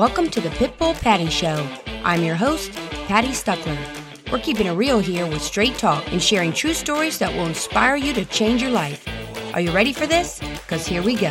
Welcome to the Pitbull Patty Show. I'm your host, Patty Stuckler. We're keeping it real here with straight talk and sharing true stories that will inspire you to change your life. Are you ready for this? Because here we go.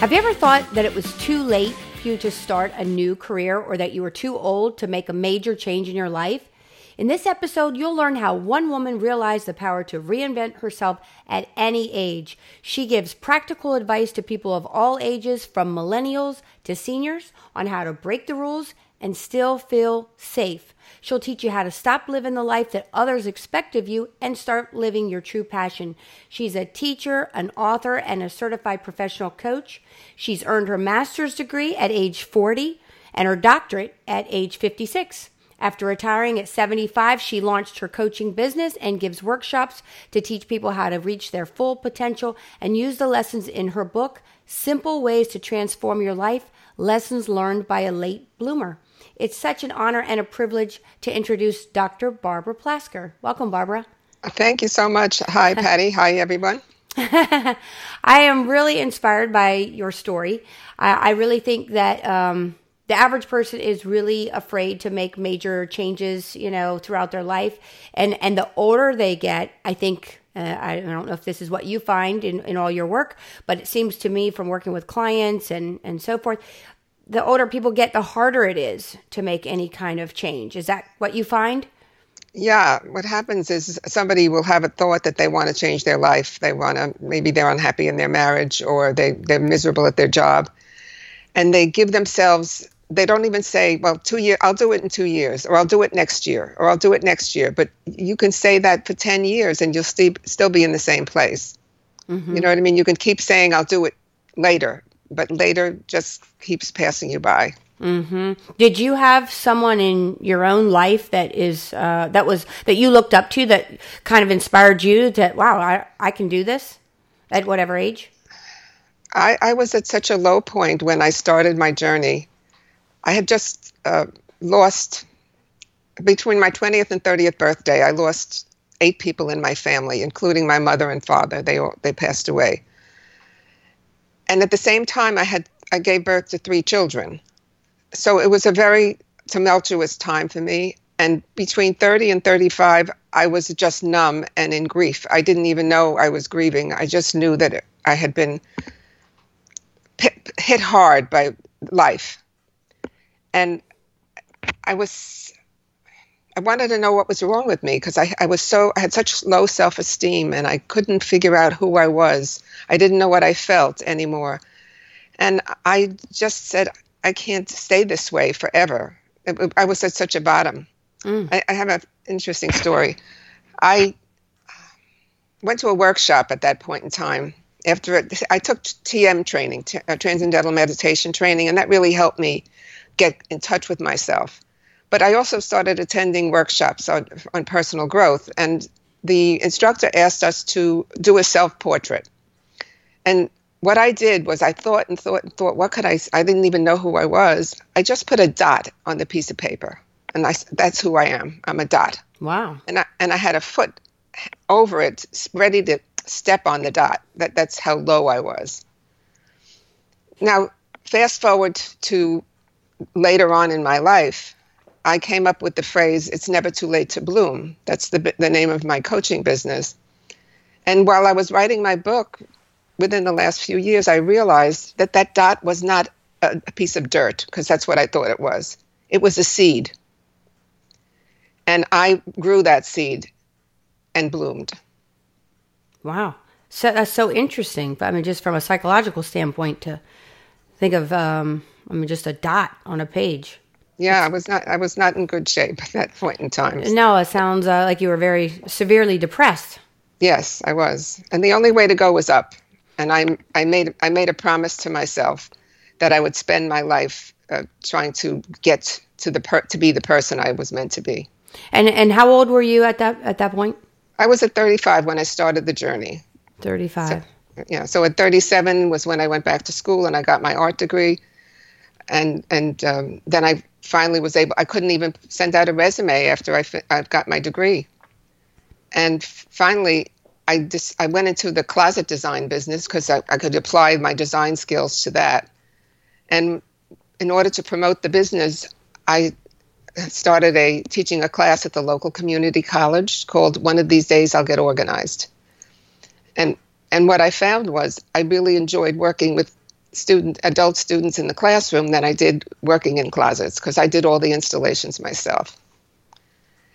Have you ever thought that it was too late you to start a new career or that you are too old to make a major change in your life? In this episode, you'll learn how one woman realized the power to reinvent herself at any age. She gives practical advice to people of all ages, from millennials to seniors, on how to break the rules and still feel safe. She'll teach you how to stop living the life that others expect of you and start living your true passion. She's a teacher, an author, and a certified professional coach. She's earned her master's degree at age 40 and her doctorate at age 56. After retiring at 75, she launched her coaching business and gives workshops to teach people how to reach their full potential and use the lessons in her book, Simple Ways to Transform Your Life Lessons Learned by a Late Bloomer. It's such an honor and a privilege to introduce Dr. Barbara Plasker. Welcome, Barbara. Thank you so much. Hi, Patty. Hi, everyone. I am really inspired by your story. I, I really think that um, the average person is really afraid to make major changes, you know, throughout their life. And and the older they get, I think uh, I don't know if this is what you find in, in all your work, but it seems to me from working with clients and, and so forth, the older people get, the harder it is to make any kind of change. Is that what you find? Yeah, what happens is somebody will have a thought that they want to change their life. They want to, maybe they're unhappy in their marriage or they, they're miserable at their job. And they give themselves, they don't even say, well, two years, I'll do it in two years, or I'll do it next year, or I'll do it next year. But you can say that for 10 years and you'll still, still be in the same place. Mm-hmm. You know what I mean? You can keep saying, I'll do it later, but later just keeps passing you by. Mm-hmm. Did you have someone in your own life that is uh, that was that you looked up to that kind of inspired you that wow I I can do this at whatever age? I, I was at such a low point when I started my journey. I had just uh, lost between my 20th and 30th birthday. I lost eight people in my family, including my mother and father. They all, they passed away and at the same time, I had I gave birth to three children, so it was a very tumultuous time for me. And between 30 and 35, I was just numb and in grief. I didn't even know I was grieving. I just knew that I had been hit hard by life. And I was I wanted to know what was wrong with me because I, I was so I had such low self esteem and I couldn't figure out who I was. I didn't know what I felt anymore, and I just said I can't stay this way forever. I was at such a bottom. Mm. I, I have an interesting story. I went to a workshop at that point in time. After it, I took TM training, t- uh, transcendental meditation training, and that really helped me get in touch with myself. But I also started attending workshops on, on personal growth, and the instructor asked us to do a self portrait. And what I did was I thought and thought and thought, what could I? I didn't even know who I was. I just put a dot on the piece of paper, and I, that's who I am. I'm a dot. Wow. And I and I had a foot over it, ready to step on the dot. That that's how low I was. Now, fast forward to later on in my life, I came up with the phrase, it's never too late to bloom. That's the, the name of my coaching business. And while I was writing my book, within the last few years, I realized that that dot was not a, a piece of dirt, because that's what I thought it was. It was a seed. And I grew that seed and bloomed. Wow. So that's so interesting. But I mean, just from a psychological standpoint, to think of, um, I mean, just a dot on a page. Yeah, I was not. I was not in good shape at that point in time. No, it sounds uh, like you were very severely depressed. Yes, I was, and the only way to go was up. And I, I made, I made a promise to myself that I would spend my life uh, trying to get to the per- to be the person I was meant to be. And and how old were you at that at that point? I was at 35 when I started the journey. 35. So, yeah. So at 37 was when I went back to school and I got my art degree, and and um, then I finally was able, I couldn't even send out a resume after I, I got my degree. And finally, I just I went into the closet design business because I, I could apply my design skills to that. And in order to promote the business, I started a teaching a class at the local community college called One of These Days I'll Get Organized. And and what I found was I really enjoyed working with student adult students in the classroom than I did working in closets because I did all the installations myself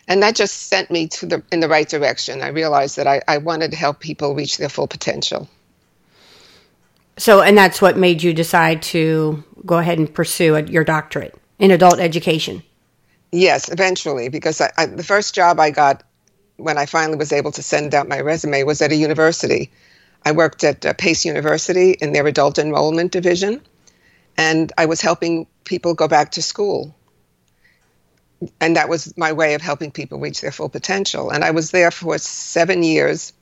and that just sent me to the in the right direction. I realized that I, I wanted to help people reach their full potential. So, and that's what made you decide to go ahead and pursue your doctorate in adult education. Yes, eventually, because I, I, the first job I got when I finally was able to send out my resume was at a university. I worked at uh, Pace University in their adult enrollment division, and I was helping people go back to school and that was my way of helping people reach their full potential. And I was there for seven years,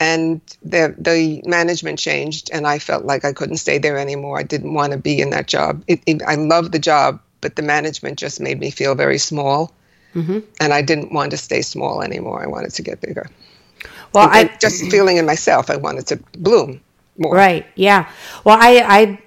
and the the management changed, and I felt like I couldn't stay there anymore. I didn't want to be in that job. It, it, I loved the job, but the management just made me feel very small, mm-hmm. and I didn't want to stay small anymore. I wanted to get bigger. Well, I just feeling in myself, I wanted to bloom more. Right. Yeah. Well, I I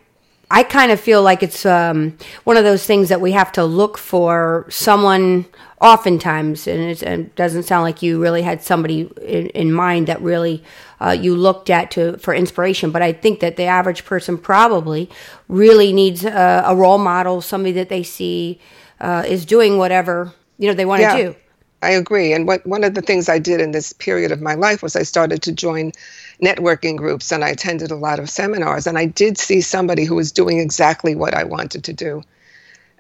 I kind of feel like it's um, one of those things that we have to look for someone oftentimes, and it doesn't sound like you really had somebody in, in mind that really uh, you looked at to for inspiration. But I think that the average person probably really needs a, a role model, somebody that they see uh, is doing whatever you know they want to yeah. do. I agree. And what one of the things I did in this period of my life was I started to join networking groups and I attended a lot of seminars. And I did see somebody who was doing exactly what I wanted to do.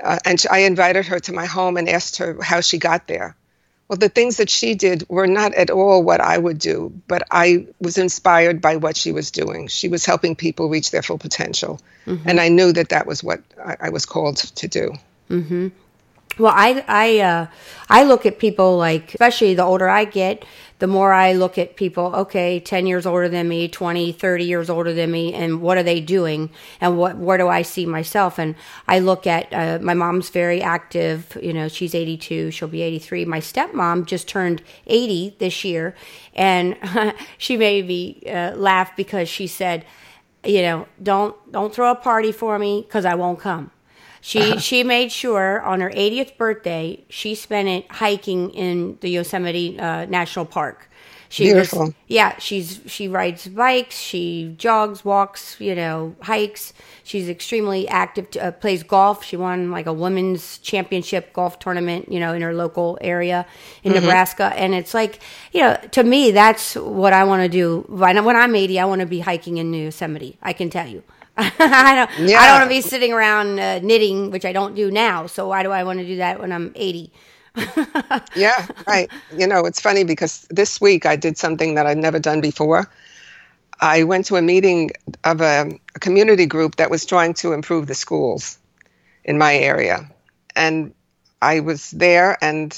Uh, and I invited her to my home and asked her how she got there. Well, the things that she did were not at all what I would do, but I was inspired by what she was doing. She was helping people reach their full potential. Mm-hmm. And I knew that that was what I, I was called to do. Mm-hmm. Well, I I uh, I look at people like, especially the older I get, the more I look at people, okay, 10 years older than me, 20, 30 years older than me, and what are they doing? And what, where do I see myself? And I look at, uh, my mom's very active, you know, she's 82, she'll be 83. My stepmom just turned 80 this year, and she made me uh, laugh because she said, you know, don't, don't throw a party for me because I won't come. She she made sure on her 80th birthday she spent it hiking in the Yosemite uh, National Park. She Beautiful. Was, yeah, she's she rides bikes, she jogs, walks, you know, hikes. She's extremely active. Uh, plays golf. She won like a women's championship golf tournament, you know, in her local area in mm-hmm. Nebraska. And it's like, you know, to me, that's what I want to do. When I'm 80, I want to be hiking in New Yosemite. I can tell you. I don't. Yeah. I don't want to be sitting around uh, knitting, which I don't do now. So why do I want to do that when I'm 80? yeah, right. You know, it's funny because this week I did something that I'd never done before. I went to a meeting of a, a community group that was trying to improve the schools in my area, and I was there, and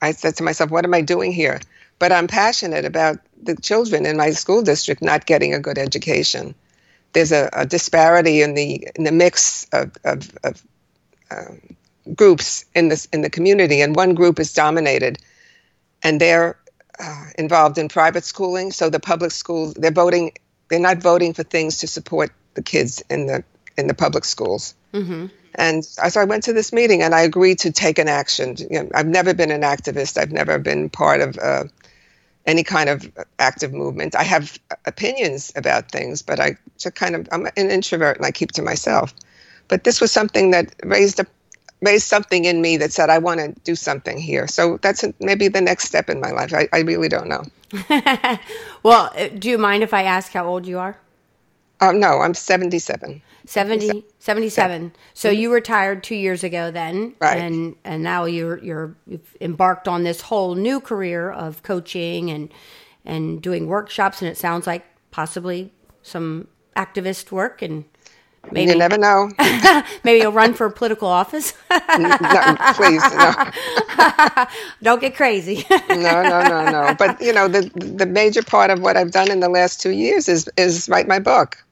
I said to myself, "What am I doing here?" But I'm passionate about the children in my school district not getting a good education there's a, a, disparity in the in the mix of, of, of um, groups in this in the community, and one group is dominated, and they're uh, involved in private schooling. So the public schools they're voting they're not voting for things to support the kids in the in the public schools. Mm-hmm. And so I went to this meeting and I agreed to take an action. You know, I've never been an activist. I've never been part of uh, any kind of active movement. I have opinions about things, but I just kind of I'm an introvert and I keep to myself. But this was something that raised a raised something in me that said I want to do something here. So that's maybe the next step in my life. I, I really don't know. well, uh, do you mind if I ask how old you are? Oh, no, I'm 77. 70, 77. So mm-hmm. you retired two years ago then. Right. And, and now you're, you're, you've embarked on this whole new career of coaching and, and doing workshops. And it sounds like possibly some activist work and Maybe. You never know. Maybe you'll run for political office. no, please, no. Don't get crazy. no, no, no, no. But you know, the the major part of what I've done in the last two years is is write my book.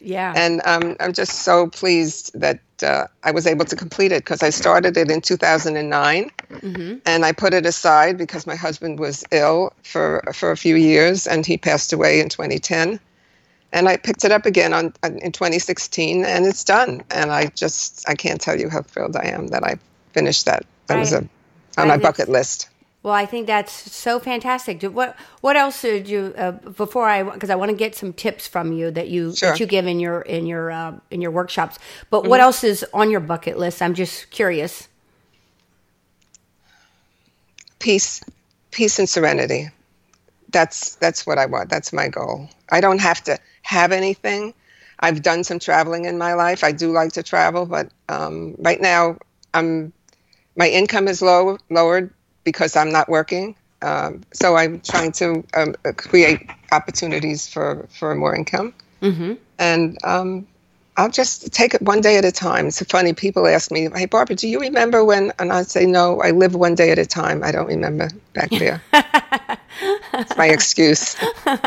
Yeah. And um, I'm just so pleased that uh, I was able to complete it because I started it in 2009, mm-hmm. and I put it aside because my husband was ill for for a few years, and he passed away in 2010. And I picked it up again on, in 2016, and it's done. And I just I can't tell you how thrilled I am that I finished that. That was a on my bucket list. Well, I think that's so fantastic. What what else did you uh, before I because I want to get some tips from you that you sure. that you give in your in your uh, in your workshops. But mm-hmm. what else is on your bucket list? I'm just curious. Peace, peace and serenity. That's that's what I want. That's my goal. I don't have to have anything. I've done some traveling in my life. I do like to travel, but um, right now I'm my income is low lowered because I'm not working. Um, so I'm trying to um, create opportunities for, for more income. Mm-hmm. And um, I'll just take it one day at a time. It's funny, people ask me, hey, Barbara, do you remember when? And I say, no, I live one day at a time. I don't remember back there. It's my excuse.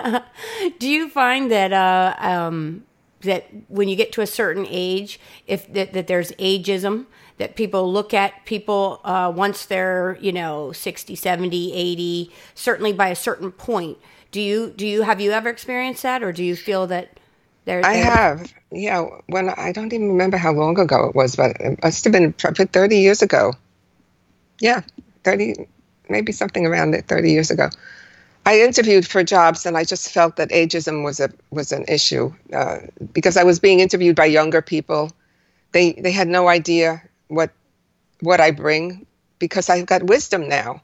do you find that uh, um, that when you get to a certain age, if that, that there's ageism, that people look at people uh, once they're you know 60 70 80 certainly by a certain point do you do you have you ever experienced that or do you feel that there i have yeah when i don't even remember how long ago it was but it must have been probably 30 years ago yeah 30 maybe something around it 30 years ago I interviewed for jobs, and I just felt that ageism was a was an issue uh, because I was being interviewed by younger people. They they had no idea what what I bring because I've got wisdom now.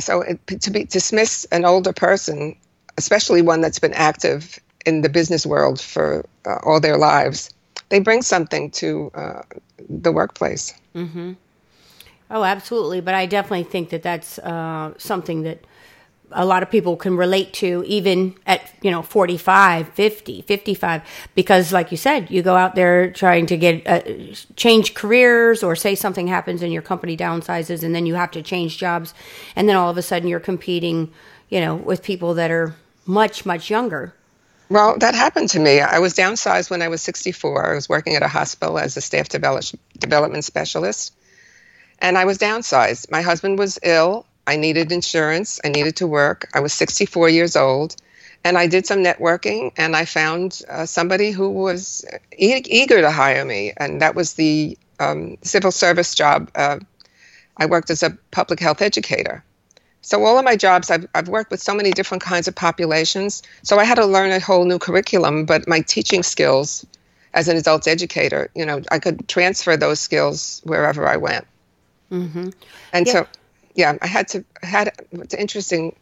So it, to be dismiss an older person, especially one that's been active in the business world for uh, all their lives, they bring something to uh, the workplace. Mm-hmm. Oh, absolutely. But I definitely think that that's uh, something that a lot of people can relate to even at you know 45 50 55 because like you said you go out there trying to get uh, change careers or say something happens and your company downsizes and then you have to change jobs and then all of a sudden you're competing you know with people that are much much younger well that happened to me i was downsized when i was 64 i was working at a hospital as a staff development specialist and i was downsized my husband was ill I needed insurance. I needed to work. I was 64 years old. And I did some networking and I found uh, somebody who was e- eager to hire me. And that was the um, civil service job. Uh, I worked as a public health educator. So, all of my jobs, I've, I've worked with so many different kinds of populations. So, I had to learn a whole new curriculum, but my teaching skills as an adult educator, you know, I could transfer those skills wherever I went. Mm-hmm. And yeah. so yeah, I had to had it's interesting.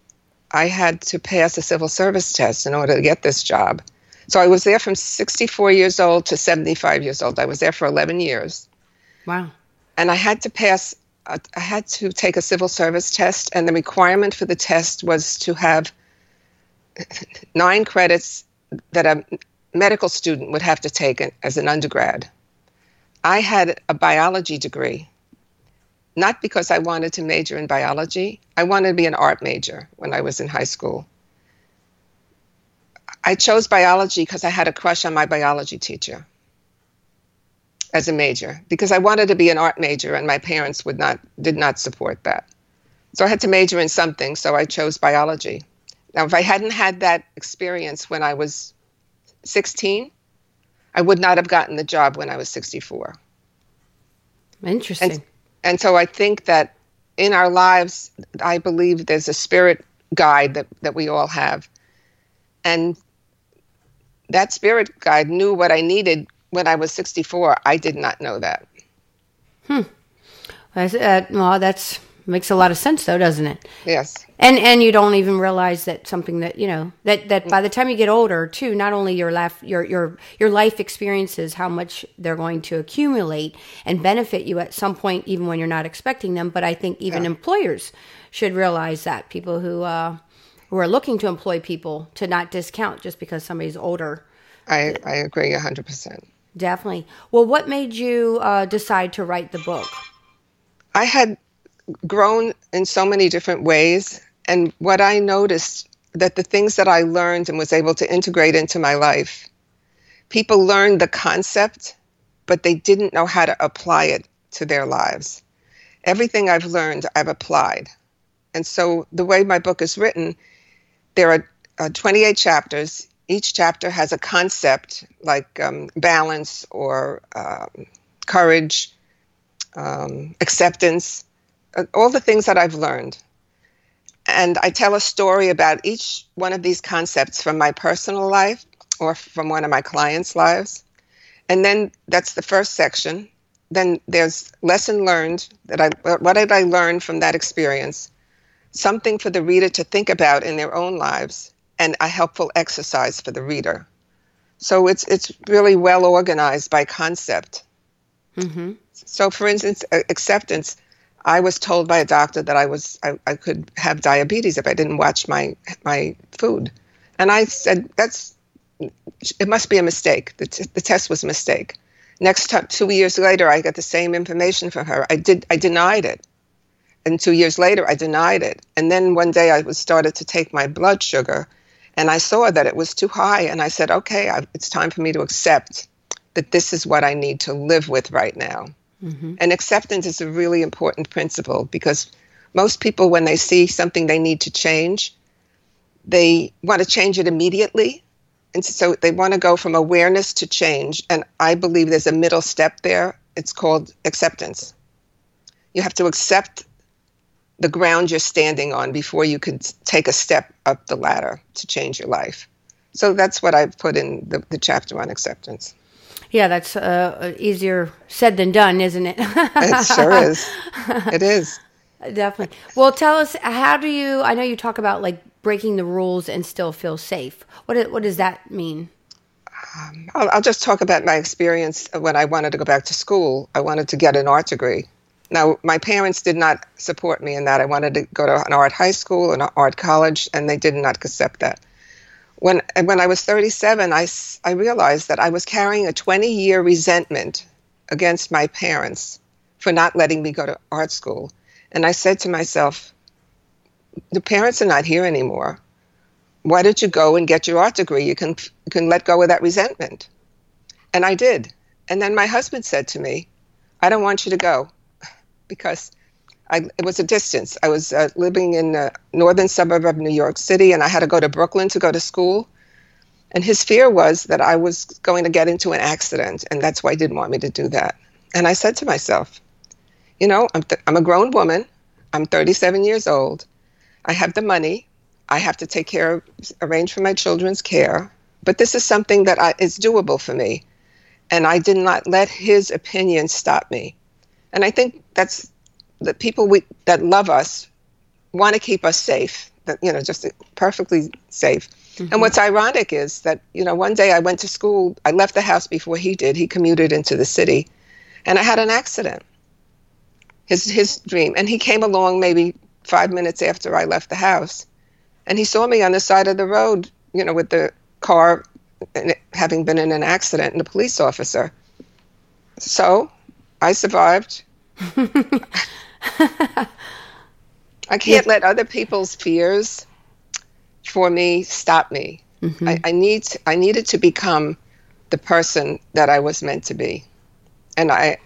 I had to pass a civil service test in order to get this job. So I was there from 64 years old to 75 years old. I was there for 11 years. Wow. And I had to pass I had to take a civil service test and the requirement for the test was to have 9 credits that a medical student would have to take as an undergrad. I had a biology degree not because I wanted to major in biology. I wanted to be an art major when I was in high school. I chose biology because I had a crush on my biology teacher as a major because I wanted to be an art major and my parents would not did not support that. So I had to major in something, so I chose biology. Now if I hadn't had that experience when I was 16, I would not have gotten the job when I was 64. Interesting. And, and so I think that in our lives, I believe there's a spirit guide that, that we all have. And that spirit guide knew what I needed when I was 64. I did not know that. Hmm. Uh, well, that's makes a lot of sense, though, doesn't it? Yes and and you don't even realize that something that you know that that by the time you get older too not only your life your your your life experiences how much they're going to accumulate and benefit you at some point even when you're not expecting them but i think even yeah. employers should realize that people who uh who are looking to employ people to not discount just because somebody's older i i agree 100% definitely well what made you uh decide to write the book i had grown in so many different ways. And what I noticed that the things that I learned and was able to integrate into my life, people learned the concept but they didn't know how to apply it to their lives. Everything I've learned, I've applied. And so the way my book is written, there are uh, 28 chapters. Each chapter has a concept like um, balance or um, courage, um, acceptance, uh, all the things that I've learned. And I tell a story about each one of these concepts from my personal life or from one of my clients' lives. And then that's the first section. Then there's lesson learned that I what did I learn from that experience? Something for the reader to think about in their own lives and a helpful exercise for the reader. So it's it's really well organized by concept. Mm-hmm. So, for instance, acceptance. I was told by a doctor that I was I, I could have diabetes if I didn't watch my my food, and I said that's it must be a mistake. The, t- the test was a mistake. Next time, two years later, I got the same information from her. I did I denied it, and two years later, I denied it. And then one day, I was started to take my blood sugar, and I saw that it was too high, and I said, okay, I, it's time for me to accept that this is what I need to live with right now. Mm-hmm. And acceptance is a really important principle because most people, when they see something they need to change, they want to change it immediately. And so they want to go from awareness to change. And I believe there's a middle step there. It's called acceptance. You have to accept the ground you're standing on before you can take a step up the ladder to change your life. So that's what I put in the, the chapter on acceptance. Yeah, that's uh, easier said than done, isn't it? it sure is. It is. Definitely. Well, tell us how do you? I know you talk about like breaking the rules and still feel safe. What what does that mean? Um, I'll, I'll just talk about my experience when I wanted to go back to school. I wanted to get an art degree. Now, my parents did not support me in that. I wanted to go to an art high school, an art college, and they did not accept that when when I was 37, I, I realized that I was carrying a 20 year resentment against my parents for not letting me go to art school. And I said to myself, the parents are not here anymore. Why don't you go and get your art degree? You can you can let go of that resentment. And I did. And then my husband said to me, I don't want you to go because I, it was a distance. I was uh, living in the northern suburb of New York City, and I had to go to Brooklyn to go to school. And his fear was that I was going to get into an accident, and that's why he didn't want me to do that. And I said to myself, you know, I'm, th- I'm a grown woman. I'm 37 years old. I have the money. I have to take care of, arrange for my children's care. But this is something that I, is doable for me. And I did not let his opinion stop me. And I think that's the people we, that love us want to keep us safe, that, you know, just perfectly safe. Mm-hmm. And what's ironic is that, you know, one day I went to school, I left the house before he did. He commuted into the city, and I had an accident. His, his dream. And he came along maybe five minutes after I left the house. And he saw me on the side of the road, you know, with the car having been in an accident and a police officer. So I survived. I can't yeah. let other people's fears for me stop me. Mm-hmm. I, I, need to, I needed to become the person that I was meant to be. And I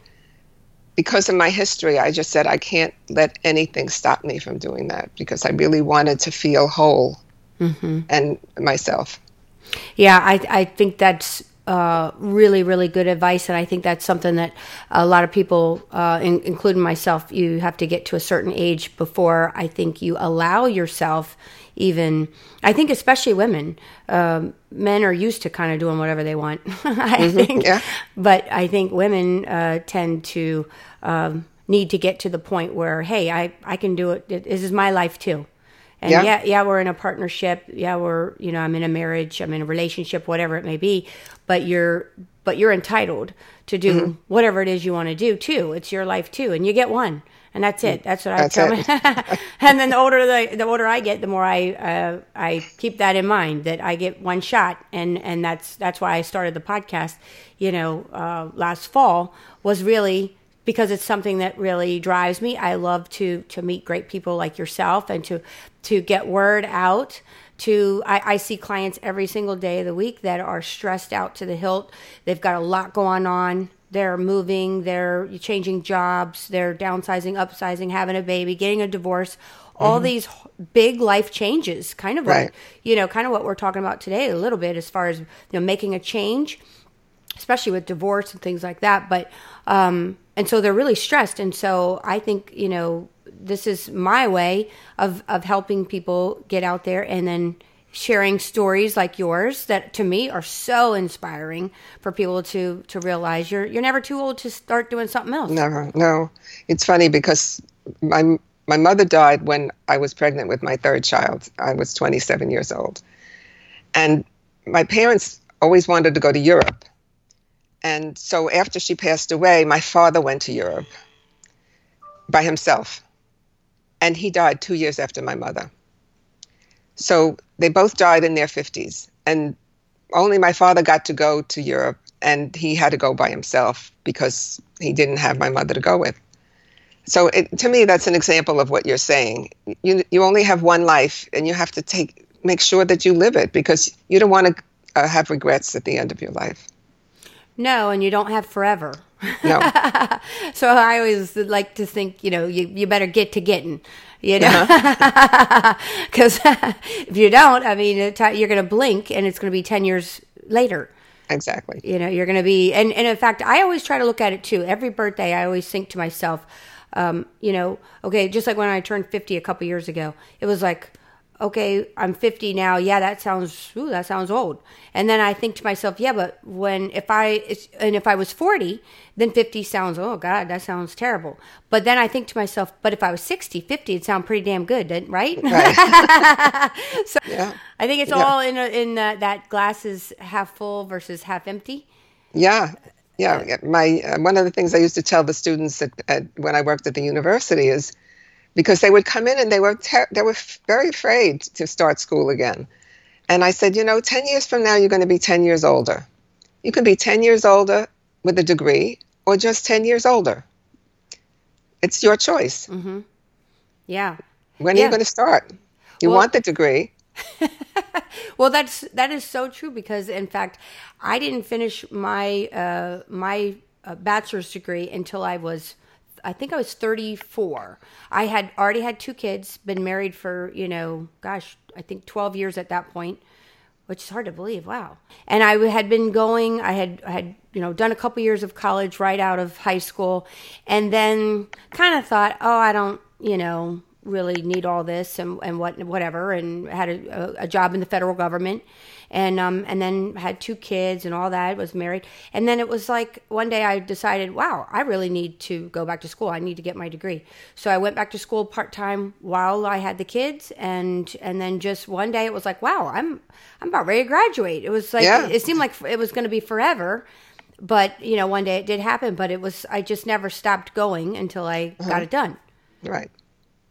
because of my history, I just said I can't let anything stop me from doing that because I really wanted to feel whole mm-hmm. and myself. Yeah, I I think that's uh, really, really good advice. And I think that's something that a lot of people, uh, in, including myself, you have to get to a certain age before I think you allow yourself even i think especially women um, men are used to kind of doing whatever they want i mm-hmm, think yeah. but i think women uh, tend to um, need to get to the point where hey i, I can do it this is my life too and yeah. yeah, yeah, we're in a partnership. Yeah, we're you know I'm in a marriage, I'm in a relationship, whatever it may be. But you're but you're entitled to do mm-hmm. whatever it is you want to do too. It's your life too, and you get one, and that's it. That's what I tell and then the older the the older I get, the more I uh, I keep that in mind that I get one shot, and and that's that's why I started the podcast. You know, uh, last fall was really because it's something that really drives me. I love to to meet great people like yourself and to to get word out to I, I, see clients every single day of the week that are stressed out to the hilt they've got a lot going on they're moving, they're changing jobs, they're downsizing, upsizing, having a baby, getting a divorce, all mm-hmm. these big life changes, kind of right. like, you know, kind of what we're talking about today a little bit as far as, you know, making a change, especially with divorce and things like that. But, um, and so they're really stressed. And so I think, you know, this is my way of, of helping people get out there and then sharing stories like yours that to me are so inspiring for people to to realize you're you're never too old to start doing something else. Never. No. It's funny because my my mother died when I was pregnant with my third child. I was 27 years old. And my parents always wanted to go to Europe. And so after she passed away, my father went to Europe by himself. And he died 2 years after my mother. So they both died in their 50s. And only my father got to go to Europe, and he had to go by himself because he didn't have my mother to go with. So it, to me, that's an example of what you're saying. You, you only have one life, and you have to take make sure that you live it because you don't want to uh, have regrets at the end of your life. No, and you don't have forever. No. so I always like to think, you know, you, you better get to getting you know because uh-huh. if you don't i mean you're going to blink and it's going to be 10 years later exactly you know you're going to be and, and in fact i always try to look at it too every birthday i always think to myself um, you know okay just like when i turned 50 a couple years ago it was like okay, I'm 50 now. Yeah, that sounds, ooh, that sounds old. And then I think to myself, yeah, but when, if I, and if I was 40, then 50 sounds, oh God, that sounds terrible. But then I think to myself, but if I was 60, 50, it'd sound pretty damn good, right? right. so yeah. I think it's yeah. all in, in that glass is half full versus half empty. Yeah. Yeah. My, uh, one of the things I used to tell the students at, at, when I worked at the university is, because they would come in and they were ter- they were f- very afraid to start school again. And I said, you know, 10 years from now you're going to be 10 years older. You can be 10 years older with a degree or just 10 years older. It's your choice. Mm-hmm. Yeah. When yeah. are you going to start? You well, want the degree. well, that's that is so true because in fact, I didn't finish my uh, my uh, bachelor's degree until I was I think I was 34. I had already had two kids, been married for, you know, gosh, I think 12 years at that point, which is hard to believe. Wow. And I had been going, I had, I had, you know, done a couple years of college right out of high school and then kind of thought, oh, I don't, you know, really need all this and, and what, whatever, and had a, a job in the federal government. And um and then had two kids and all that was married. And then it was like one day i decided wow i really need to go back to school. I need to get my degree. So i went back to school part-time while i had the kids. And and then just one day it was like wow i'm i'm about ready to graduate. It was like yeah. it, it seemed like it was going to be forever. But you know one day it did happen but it was i just never stopped going until i uh-huh. got it done. Right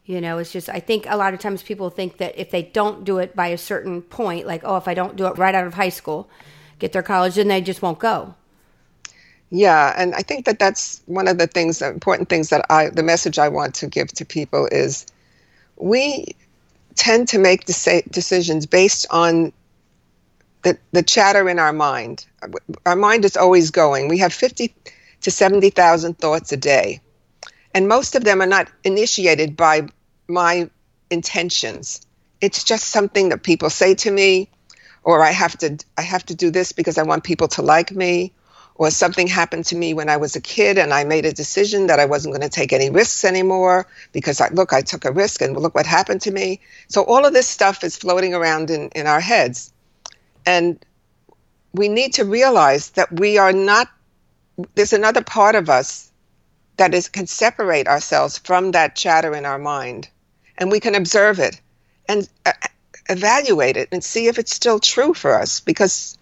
you know, it's just, I think a lot of times people think that if they don't do it by a certain point, like, oh, if I don't do it right out of high school, get their college, then they just won't go. Yeah, and I think that that's one of the things, the important things that I, the message I want to give to people is we tend to make decisions based on the, the chatter in our mind. Our mind is always going. We have 50 to 70,000 thoughts a day. And most of them are not initiated by my intentions. It's just something that people say to me, or I have to I have to do this because I want people to like me, or something happened to me when I was a kid and I made a decision that I wasn't going to take any risks anymore because I look I took a risk and look what happened to me. So all of this stuff is floating around in, in our heads. And we need to realize that we are not there's another part of us that is can separate ourselves from that chatter in our mind and we can observe it and uh, evaluate it and see if it's still true for us because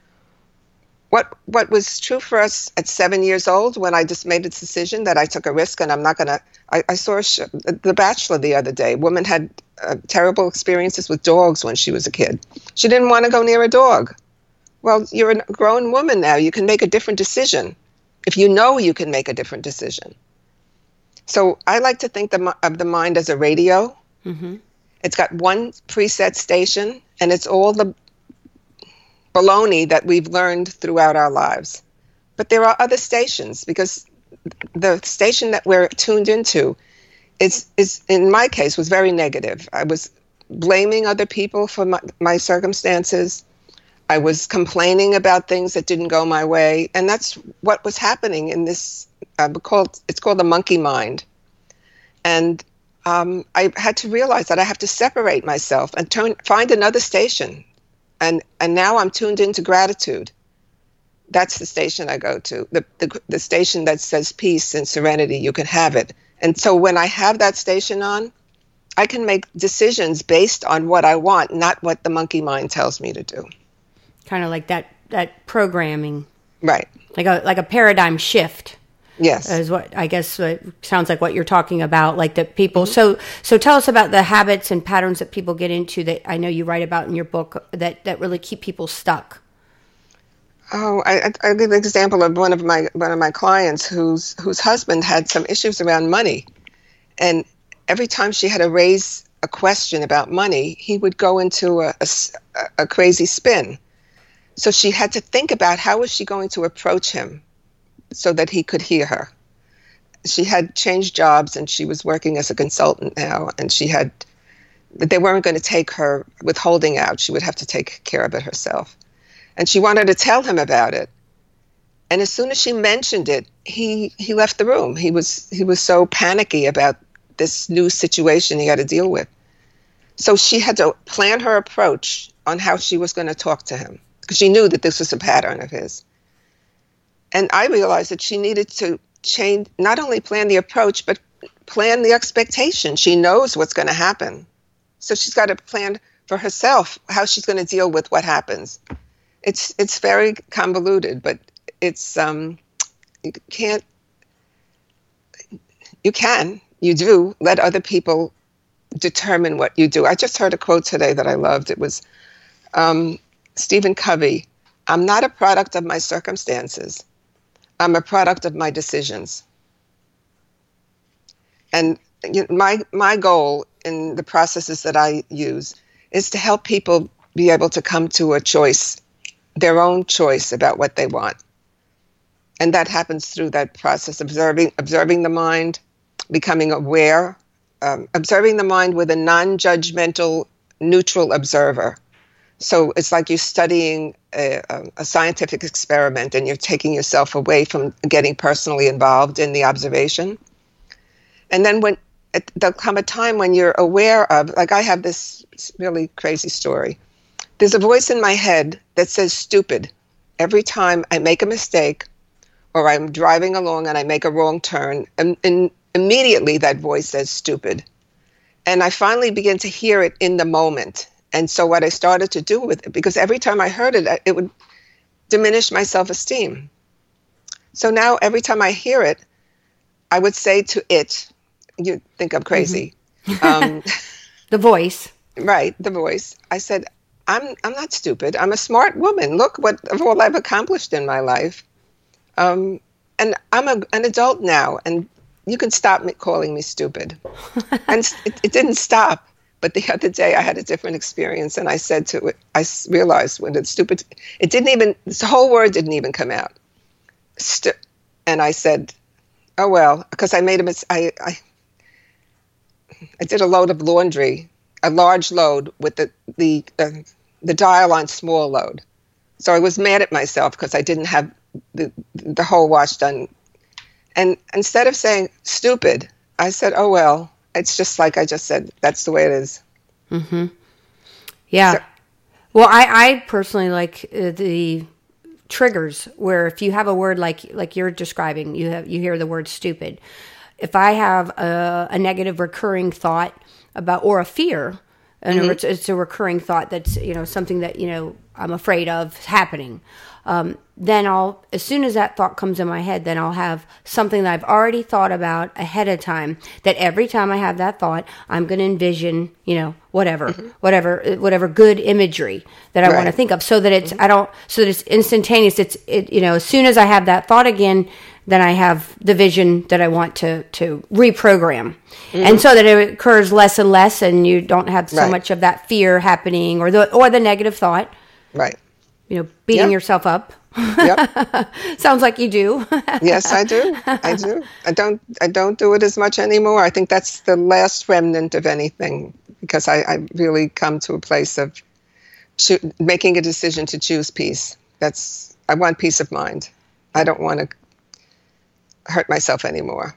what what was true for us at seven years old when I just made a decision that I took a risk and I'm not going to. I saw sh- The Bachelor the other day. woman had uh, terrible experiences with dogs when she was a kid. She didn't want to go near a dog. Well, you're a grown woman now. You can make a different decision if you know you can make a different decision. So I like to think the, of the mind as a radio Mm-hmm. It's got one preset station, and it's all the baloney that we've learned throughout our lives. but there are other stations because the station that we're tuned into is is in my case was very negative. I was blaming other people for my, my circumstances. I was complaining about things that didn't go my way, and that's what was happening in this. Uh, called it's called the monkey mind, and um, I had to realize that I have to separate myself and turn find another station, and and now I'm tuned into gratitude. That's the station I go to, the, the the station that says peace and serenity. You can have it, and so when I have that station on, I can make decisions based on what I want, not what the monkey mind tells me to do. Kind of like that that programming, right? Like a like a paradigm shift. Yes, is what I guess it sounds like what you're talking about. Like that people. Mm-hmm. So so tell us about the habits and patterns that people get into that I know you write about in your book that that really keep people stuck. Oh, I, I give an example of one of my one of my clients whose whose husband had some issues around money, and every time she had to raise a question about money, he would go into a, a, a crazy spin. So she had to think about how was she going to approach him so that he could hear her. She had changed jobs and she was working as a consultant now, and she had they weren't going to take her withholding out. She would have to take care of it herself. And she wanted to tell him about it. And as soon as she mentioned it, he he left the room. He was he was so panicky about this new situation he had to deal with. So she had to plan her approach on how she was going to talk to him because she knew that this was a pattern of his. And I realized that she needed to change, not only plan the approach, but plan the expectation. She knows what's going to happen. So she's got to plan for herself how she's going to deal with what happens. It's it's very convoluted, but it's um, you can't you can you do let other people determine what you do. I just heard a quote today that I loved. It was um, Stephen Covey I'm not a product of my circumstances, I'm a product of my decisions. And my, my goal in the processes that I use is to help people be able to come to a choice, their own choice about what they want. And that happens through that process, observing, observing the mind, becoming aware, um, observing the mind with a non judgmental, neutral observer. So it's like you're studying a, um, a, scientific experiment and you're taking yourself away from getting personally involved in the observation. And then when there'll come a time when you're aware of, like I have this really crazy story. There's a voice in my head that says stupid every time I make a mistake or I'm driving along and I make a wrong turn. And, and immediately that voice says stupid. And I finally begin to hear it in the moment. And so what I started to do with it, because every time I heard it, it would diminish my self esteem. So now every time I hear it, I would say to it, you think I'm crazy. Mm-hmm. Um, the voice. Right, the voice. I said, I'm, I'm not stupid. I'm a smart woman. Look what all I've accomplished in my life. Um, and I'm a, an adult now, and you can stop me calling me stupid. and it, it, didn't stop. But the other day I had a different experience and I said to it, I realized when it's stupid, it didn't even, this whole word didn't even come out. St- and I said, oh well, because I made a mistake. I, I, I did a load of laundry, a large load with the, the, uh, the dial on small load. So I was mad at myself because I didn't have the, the whole wash done and instead of saying stupid, I said, oh, well, it's just like I just said. That's the way it is. Mm-hmm. Yeah. So, well, I, I personally like uh, the triggers where if you have a word like like you're describing, you have you hear the word stupid. If I have a, a negative recurring thought about or a fear, and mm-hmm. it's, it's, a recurring thought that's you know something that you know I'm afraid of happening um, then I'll, as soon as that thought comes in my head, then I'll have something that I've already thought about ahead of time. That every time I have that thought, I'm going to envision, you know, whatever, mm-hmm. whatever, whatever good imagery that I right. want to think of, so that it's, mm-hmm. I don't, so that it's instantaneous. It's, it, you know, as soon as I have that thought again, then I have the vision that I want to to reprogram, mm-hmm. and so that it occurs less and less, and you don't have so right. much of that fear happening or the or the negative thought. Right you know, beating Yeah. yourself up. Yep. Sounds like you do. yes, I do. I do. I don't. I don't do it as much anymore. I think that's the last remnant of anything because I, I really come to a place of choo- making a decision to choose peace. That's. I want peace of mind. I don't want to hurt myself anymore.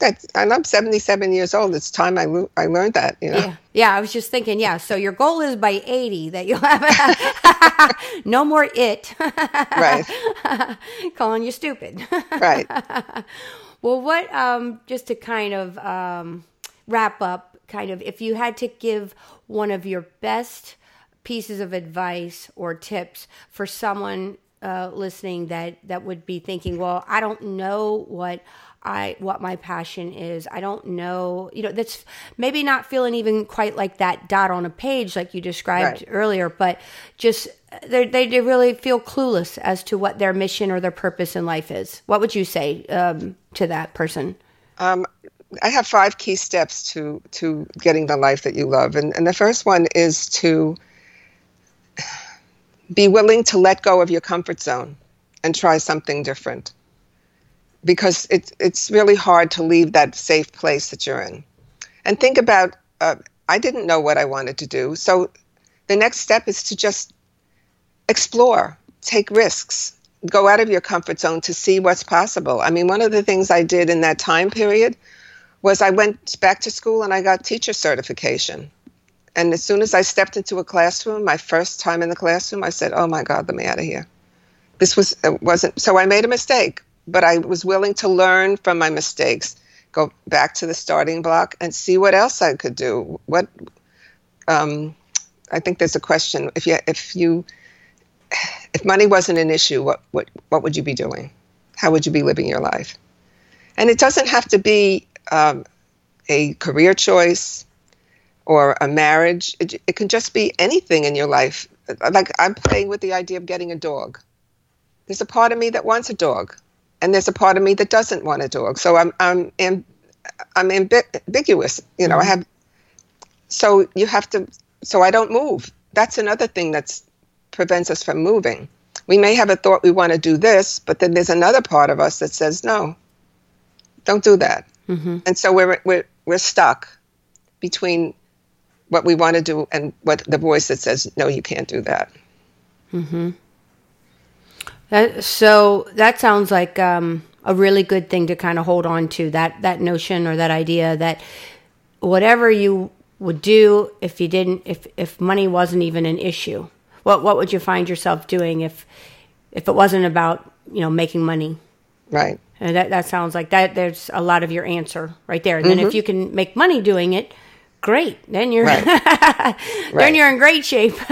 That's, and I'm 77 years old. It's time I lo- I learned that. You know. Yeah. Yeah, I was just thinking, yeah, so your goal is by 80 that you'll have no more it Right. calling you stupid. Right. well, what, um, just to kind of um, wrap up, kind of, if you had to give one of your best pieces of advice or tips for someone uh, listening that, that would be thinking, well, I don't know what I what my passion is. I don't know, you know, that's maybe not feeling even quite like that dot on a page like you described Right. earlier, but just they they they really feel clueless as to what their mission or their purpose in life is. What would you say um, to that person? Um, I have five key steps to to getting the life that you love, and and the first one is to be willing to let go of your comfort zone and try something different, because it's it's really hard to leave that safe place that you're in, and think about. Uh, I didn't know what I wanted to do, so the next step is to just explore, take risks, go out of your comfort zone to see what's possible. I mean, one of the things I did in that time period was I went back to school and I got teacher certification. And as soon as I stepped into a classroom, my first time in the classroom, I said, "Oh my God, let me out of here." This was it wasn't so I made a mistake, but I was willing to learn from my mistakes, go back to the starting block, and see what else I could do. What um, I think there's a question if you if you if money wasn't an issue, what what what would you be doing? How would you be living your life? And it doesn't have to be um, a career choice or a marriage. It, it can just be anything in your life. Like I'm playing with the idea of getting a dog. There's a part of me that wants a dog, and there's a part of me that doesn't want a dog. So I'm I'm am, I'm ambi- ambiguous. You know, I mm-hmm. have. So you have to. So I don't move. That's another thing that prevents us from moving. We may have a thought we want to do this, but then there's another part of us that says no. Don't do that. Mm-hmm. And so we're we're we're stuck between what we want to do and what the voice that says no, you can't do that. Mm-hmm. That, so that sounds like um, a really good thing to kind of hold on to that that notion or that idea that whatever you would do if you didn't if if money wasn't even an issue, what what would you find yourself doing if if it wasn't about you know making money? Right. And that that sounds like that. There's a lot of your answer right there. And then if you can make money doing it, great. Then you're Right. then Right. you're in great shape.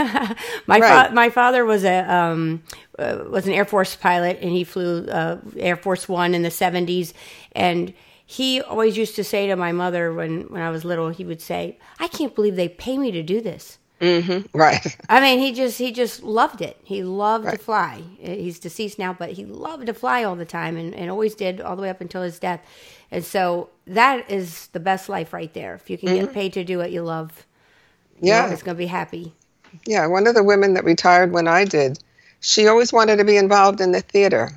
my Right. fa- my father was a um, uh, was an Air Force pilot, and he flew uh, Air Force One in the '70s. And he always used to say to my mother when when I was little, he would say, "I can't believe they pay me to do this." Right. I mean, he just he just loved it. He loved to fly. Uh, He's deceased now, but he loved to fly all the time and, and always did all the way up until his death. And so that is the best life right there. If you can get mm-hmm. paid to do what you love, you're Yeah. always going to be happy. Yeah. One of the women that retired when I did, she always wanted to be involved in the theater.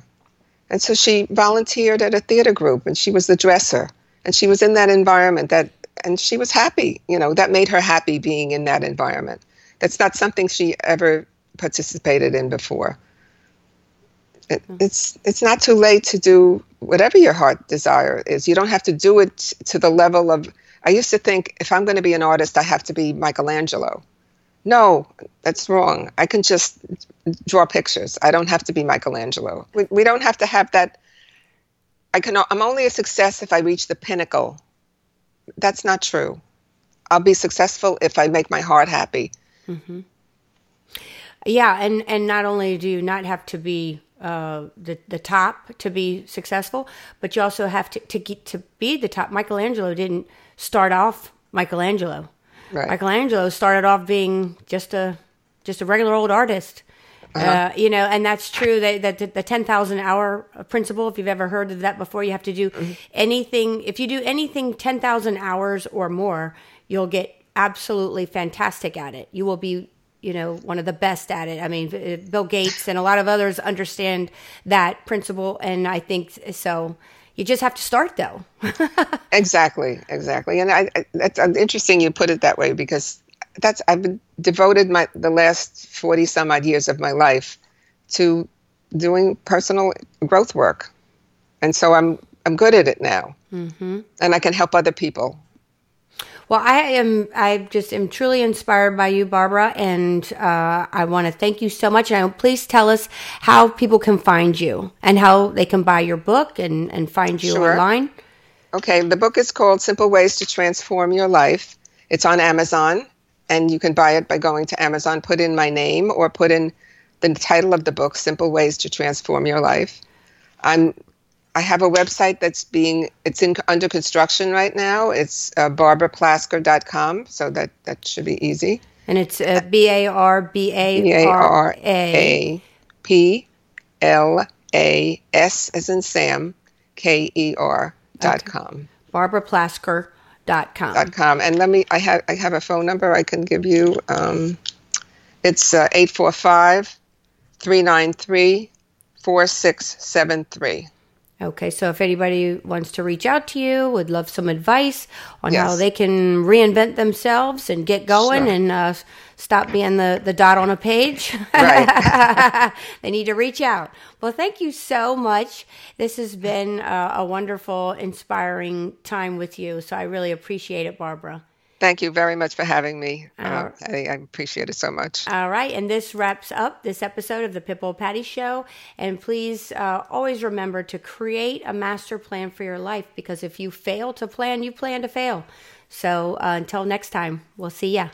And so she volunteered at a theater group and she was the dresser. And she was in that environment that and she was happy, you know, that made her happy being in that environment. That's not something she ever participated in before. It, mm. it's it's not too late to do whatever your heart desire is. You don't have to do it to the level of I used to think if I'm going to be an artist I have to be Michelangelo. No, that's wrong. I can just draw pictures. I don't have to be Michelangelo. We, we don't have to have that. I can. I'm only a success if I reach the pinnacle. That's not true. I'll be successful if I make my heart happy. Mm-hmm. Yeah, and and not only do you not have to be uh, the the top to be successful, but you also have to to get to be the top. Michelangelo didn't start off Michelangelo. Right. Michelangelo started off being just a just a regular old artist. uh you know, and that's true. That, that the, the ten thousand hour principle. If you've ever heard of that before, you have to do anything. If you do anything ten thousand hours or more, you'll get absolutely fantastic at it. You will be you know, one of the best at it. I mean, Bill Gates and a lot of others understand that principle, and I think so. You just have to start, though. exactly, exactly, and I, I, that's interesting you put it that way because that's I've been devoted my the last forty some odd years of my life to doing personal growth work, and so I'm I'm good at it now, mm-hmm. and I can help other people. Well, I am. I just am truly inspired by you, Barbara, and uh, I want to thank you so much. And please tell us how people can find you and how they can buy your book and and find you sure. online. Okay, the book is called Simple Ways to Transform Your Life. It's on Amazon, and you can buy it by going to Amazon, put in my name, or put in the title of the book, Simple Ways to Transform Your Life. I'm I have a website that's being it's in under construction right now. It's uh, barbaraplasker.com, so that that should be easy. And it's uh, B A R B A R A P L A S as in Sam K E R dot com. barbaraplasker dot com. Dot com. And let me I have I have a phone number I can give you. Um, it's uh, 845 393 4673. Okay, so if anybody wants to reach out to you, would love some advice on yes. how they can reinvent themselves and get going sure. and uh, stop being the, the dot on a page, right. they need to reach out. Well, thank you so much. This has been uh, a wonderful, inspiring time with you. So I really appreciate it, Barbara. Thank you very much for having me. Uh, I, I, appreciate it so much. All right. And this wraps up this episode of the Pitbull Patty Show. And please uh, always remember to create a master plan for your life because if you fail to plan, you plan to fail. So uh, until next time, we'll see ya.